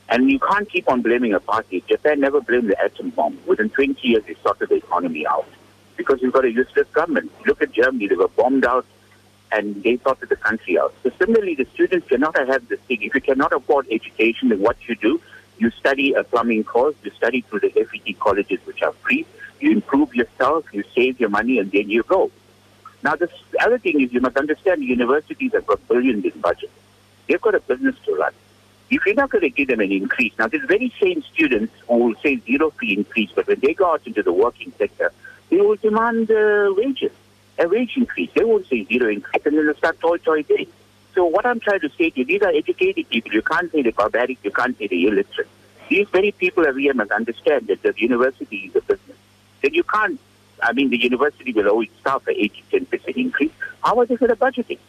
And you can't keep on blaming a party. Japan never blamed the atom bomb. Within 20 years, they sorted the economy out because you've got a useless government. Look at Germany; they were bombed out, and they sorted the country out. So similarly, the students cannot have this thing. If you cannot afford education, then what you do? You study a plumbing course. You study through the FET colleges, which are free. You improve yourself. You save your money, and then you go. Now, the other thing is you must understand universities have got billions in budget. They've got a business to run. If you're not going to give them an increase, now there's very same students who will say zero fee increase, but when they go out into the working sector, they will demand uh, wages, a wage increase. They won't say zero increase, and then they'll start toy toy day. So what I'm trying to say to you, these are educated people. You can't say the barbaric, you can't say the illiterate. These very people over here must understand that the university is a business. Then you can't, I mean, the university will always start for 80, 10% increase. How are they going to budget it?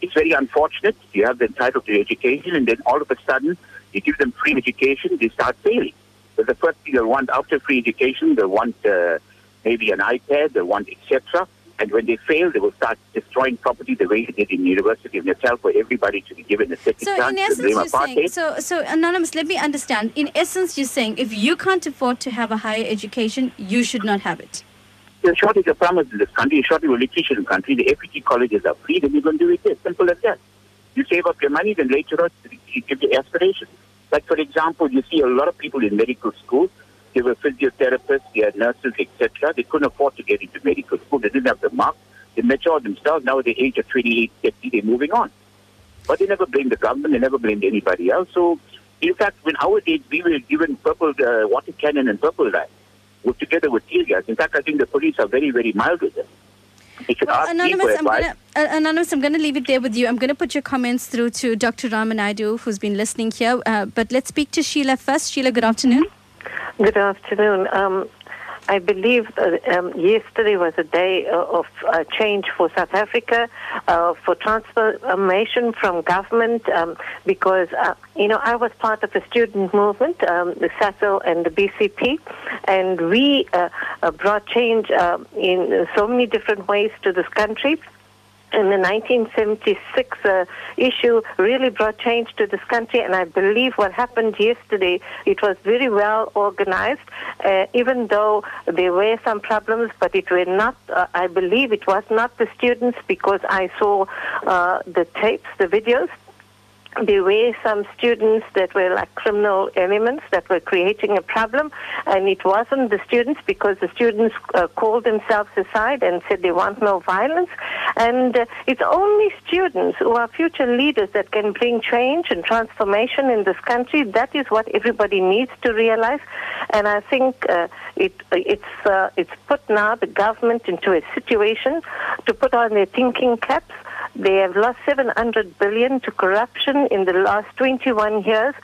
It's very unfortunate. You have them entitled to education, and then all of a sudden, you give them free education, they start failing. But the first thing they'll want after free education, they'll want uh, maybe an iPad, they'll want etc. And when they fail, they will start destroying property the way they did in University of Natal for everybody to be given a second So chance in to essence, you're saying, so, so Anonymous, let me understand. In essence, you're saying if you can't afford to have a higher education, you should not have it. There's a shortage of farmers in this country, a shortage of electricians in the country. The FET colleges are free, then you're going to do it there. Simple as that. You save up your money, then later on you give your aspirations. Like, for example, you see a lot of people in medical school, they were physiotherapists, they had nurses, etc. They couldn't afford to get into medical school. They didn't have the mark. They matured themselves. Now at the age of 28, 30, they're moving on. But they never blamed the government. They never blamed anybody else. So, in fact, when our days, we were given purple uh, water cannon and purple dye with, together with tear gas. In fact, I think the police are very, very mild with them. Well, for Anonymous, I'm gonna, uh, Anonymous, I'm going to leave it there with you. I'm going to put your comments through to Dr. Rama Naidoo, who's been listening here. Uh, but let's speak to Sheila first. Sheila, good afternoon. Good afternoon. Um, I believe uh, um, yesterday was a day uh, of uh, change for South Africa, uh, for transformation from government, um, because, uh, you know, I was part of the student movement, um, the SASO and the BCP, and we uh, brought change uh, in so many different ways to this country. In the 1976 uh, issue really brought change to this country. And I believe what happened yesterday, it was very well organized, uh, even though there were some problems, but it were not, uh, I believe it was not the students because I saw uh, the tapes, the videos there were some students that were like criminal elements that were creating a problem, and it wasn't the students because the students uh, called themselves aside and said they want no violence. And uh, it's only students who are future leaders that can bring change and transformation in this country. That is what everybody needs to realize. And I think uh, it, it's, uh, it's put now the government into a situation to put on their thinking caps they have lost 700 billion to corruption in the last 21 years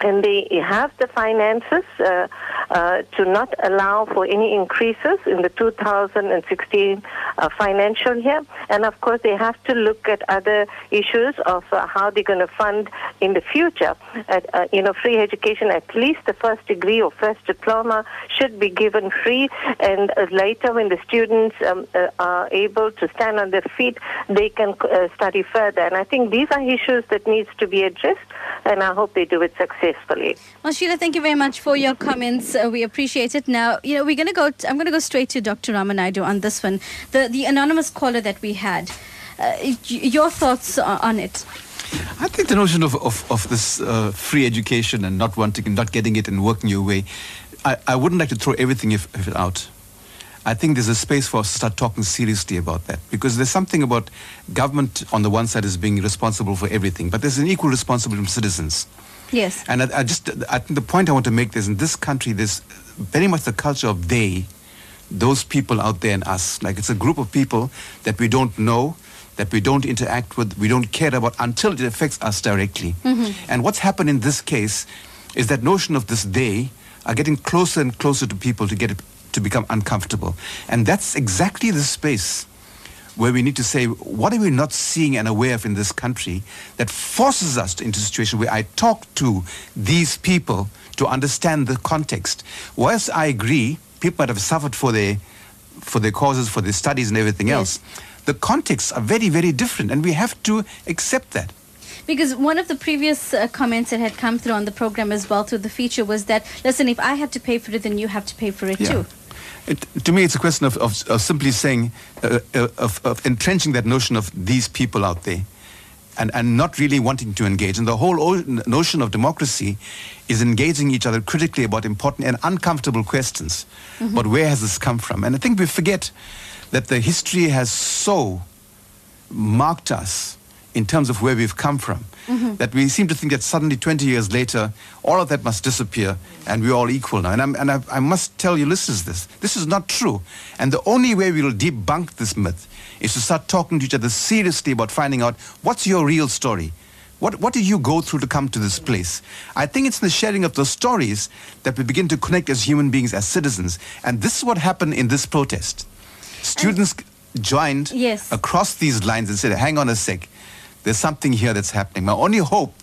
and they have the finances uh, uh, to not allow for any increases in the 2016 uh, financial here. And of course, they have to look at other issues of uh, how they're going to fund in the future. Uh, you know, free education, at least the first degree or first diploma should be given free. And uh, later, when the students um, are able to stand on their feet, they can study further. And I think these are issues that needs to be addressed, and I hope they do it successfully. Well, Sheila, thank you very much for your comments. Uh, we appreciate it. Now, you know, we're going to go. I'm going to go straight to Dr. Rama Naidoo on this one. The the anonymous caller that we had. Uh, your thoughts on it? I think the notion of, of, of this uh, free education and not wanting, and not getting it and working your way, I, I wouldn't like to throw everything if, if out. I think there's a space for us to start talking seriously about that because there's something about government on the one side is being responsible for everything, but there's an equal responsibility from citizens. Yes. And I, I just, I think the point I want to make is in this country, there's very much the culture of they, those people out there and us. Like it's a group of people that we don't know, that we don't interact with, we don't care about until it affects us directly. Mm-hmm. And what's happened in this case is that notion of this they are getting closer and closer to people to get it to become uncomfortable. And that's exactly the space where we need to say, what are we not seeing and aware of in this country that forces us into a situation where I talk to these people to understand the context. Whilst I agree, people might have suffered for their, for their causes, for their studies and everything yes. else. The contexts are very, very different, and we have to accept that. Because one of the previous uh, comments that had come through on the program as well through the feature was that, listen, if I had to pay for it, then you have to pay for it yeah. too. It, to me, it's a question of, of, of simply saying, uh, uh, of, of entrenching that notion of these people out there and, and not really wanting to engage. And the whole notion of democracy is engaging each other critically about important and uncomfortable questions. Mm-hmm. But where has this come from? And I think we forget that the history has so marked us in terms of where we've come from. Mm-hmm. That we seem to think that suddenly, 20 years later, all of that must disappear and we're all equal now. And, I'm, and I, I must tell you listeners this. This is not true. And the only way we will debunk this myth is to start talking to each other seriously about finding out what's your real story. What, what did you go through to come to this place? I think it's in the sharing of those stories that we begin to connect as human beings, as citizens. And this is what happened in this protest. Students and joined yes. across these lines and said, hang on a sec there's something here that's happening. My only hope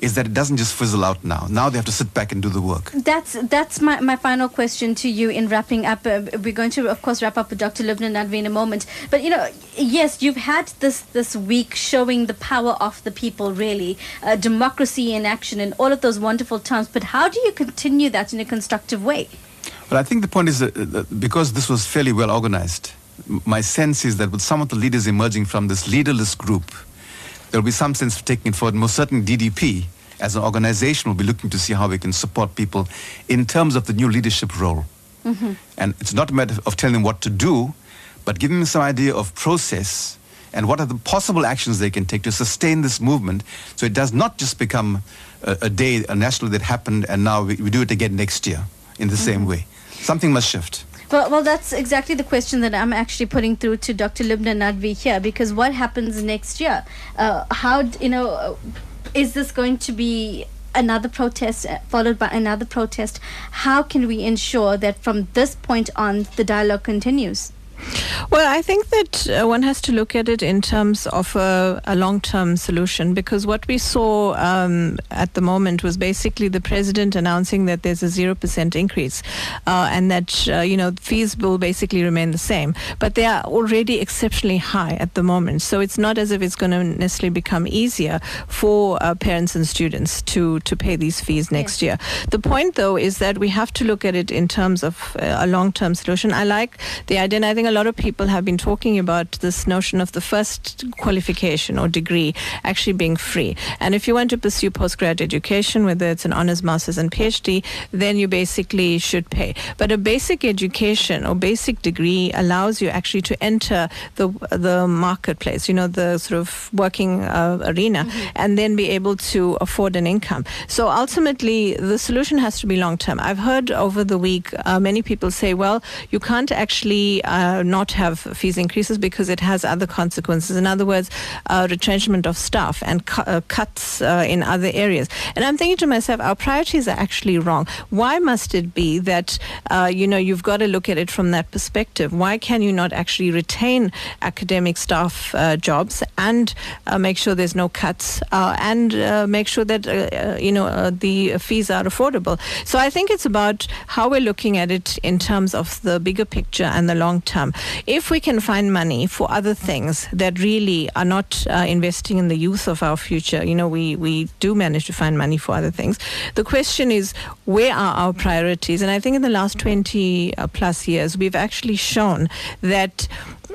is that it doesn't just fizzle out now. Now they have to sit back and do the work. That's that's my, my final question to you in wrapping up. Uh, we're going to, of course, wrap up with Dr. Lubna Nadvi in a moment. But, you know, yes, you've had this, this week showing the power of the people, really, uh, democracy in action and all of those wonderful terms. But how do you continue that in a constructive way? Well, I think the point is that, that because this was fairly well organized, my sense is that with some of the leaders emerging from this leaderless group, there will be some sense of taking it forward. Most certainly DDP as an organization will be looking to see how we can support people in terms of the new leadership role. Mm-hmm. And it's not a matter of telling them what to do, but giving them some idea of process and what are the possible actions they can take to sustain this movement so it does not just become a, a day, a national that happened and now we, we, do it again next year in the mm-hmm. same way. Something must shift. Well, well, that's exactly the question that I'm actually putting through to Dr. Lubna Nadvi here, because what happens next year? Uh, how you know is this going to be another protest uh, followed by another protest? How can we ensure that from this point on the dialogue continues? Well, I think that uh, one has to look at it in terms of a, a long-term solution because what we saw um, at the moment was basically the president announcing that there's a zero percent increase uh, and that uh, you know fees will basically remain the same, but they are already exceptionally high at the moment. So it's not as if it's going to necessarily become easier for uh, parents and students to to pay these fees next year. The point, though, is that we have to look at it in terms of uh, a long-term solution. I like the idea, and I think a lot of people have been talking about this notion of the first qualification or degree actually being free. And if you want to pursue postgrad education, whether it's an honors, master's, and PhD, then you basically should pay. But a basic education or basic degree allows you actually to enter the the marketplace, you know, the sort of working uh, arena, and then be able to afford an income. So ultimately, the solution has to be long term. I've heard over the week uh, many people say, well, you can't actually uh, not have fees increases because it has other consequences. In other words, uh, retrenchment of staff and cu- uh, cuts uh, in other areas. And I'm thinking to myself, our priorities are actually wrong. Why must it be that, uh, you know, you've got to look at it from that perspective? Why can you not actually retain academic staff uh, jobs and uh, make sure there's no cuts and make sure that, you know, the fees are affordable? So I think it's about how we're looking at it in terms of the bigger picture and the long term. If we can find money for other things that really are not uh, investing in the youth of our future, you know, we, we do manage to find money for other things. The question is, where are our priorities? And I think in the last 20 uh, plus years, we've actually shown that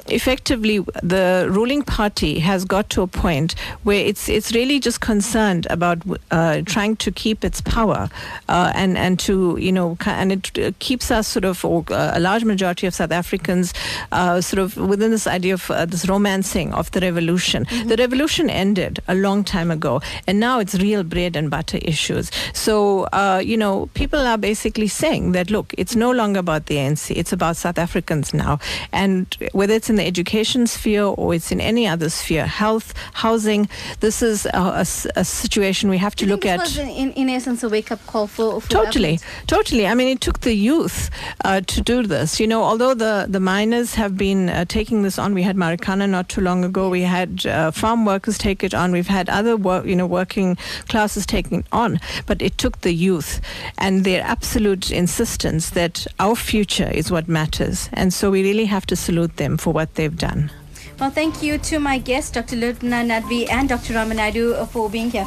effectively the ruling party has got to a point where it's it's really just concerned about uh, trying to keep its power uh, and and to you know and it keeps us sort of or uh, a large majority of South Africans uh, sort of within this idea of uh, this romancing of the revolution. Mm-hmm. The revolution ended a long time ago, and now it's real bread and butter issues. So uh, you know people are basically saying that look, it's no longer about the ANC, it's about South Africans now, and whether it's in the education sphere or it's in any other sphere, health, housing. This is a, a, a situation we have to look at. in, in essence, a wake up call for, for totally, totally. I mean, it took the youth uh, to do this. You know, although the the miners have been uh, taking this on, we had Marikana not too long ago. We had uh, farm workers take it on. We've had other work, you know, working classes taking it on. But it took the youth and their absolute insistence that our future is what matters, and so we really have to salute them for what they've done. Well, thank you to my guests, Dr. Lubna Nadvi and Dr. Rama Naidoo, for being here.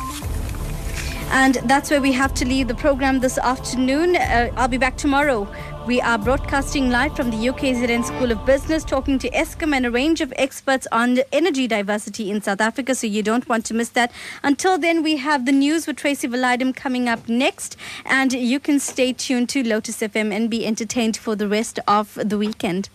And that's where we have to leave the program this afternoon. Uh, I'll be back tomorrow. We are broadcasting live from the UKZN School of Business, talking to Eskom and a range of experts on energy diversity in South Africa, so you don't want to miss that. Until then, we have the news with Tracy Valaydham coming up next, and you can stay tuned to Lotus FM and be entertained for the rest of the weekend.